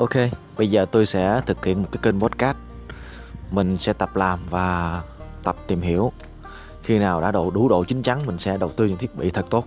Ok, bây giờ tôi sẽ thực hiện một cái kênh podcast. Mình sẽ tập làm và tập tìm hiểu. Khi nào đã đủ đủ độ chín chắn mình sẽ đầu tư những thiết bị thật tốt.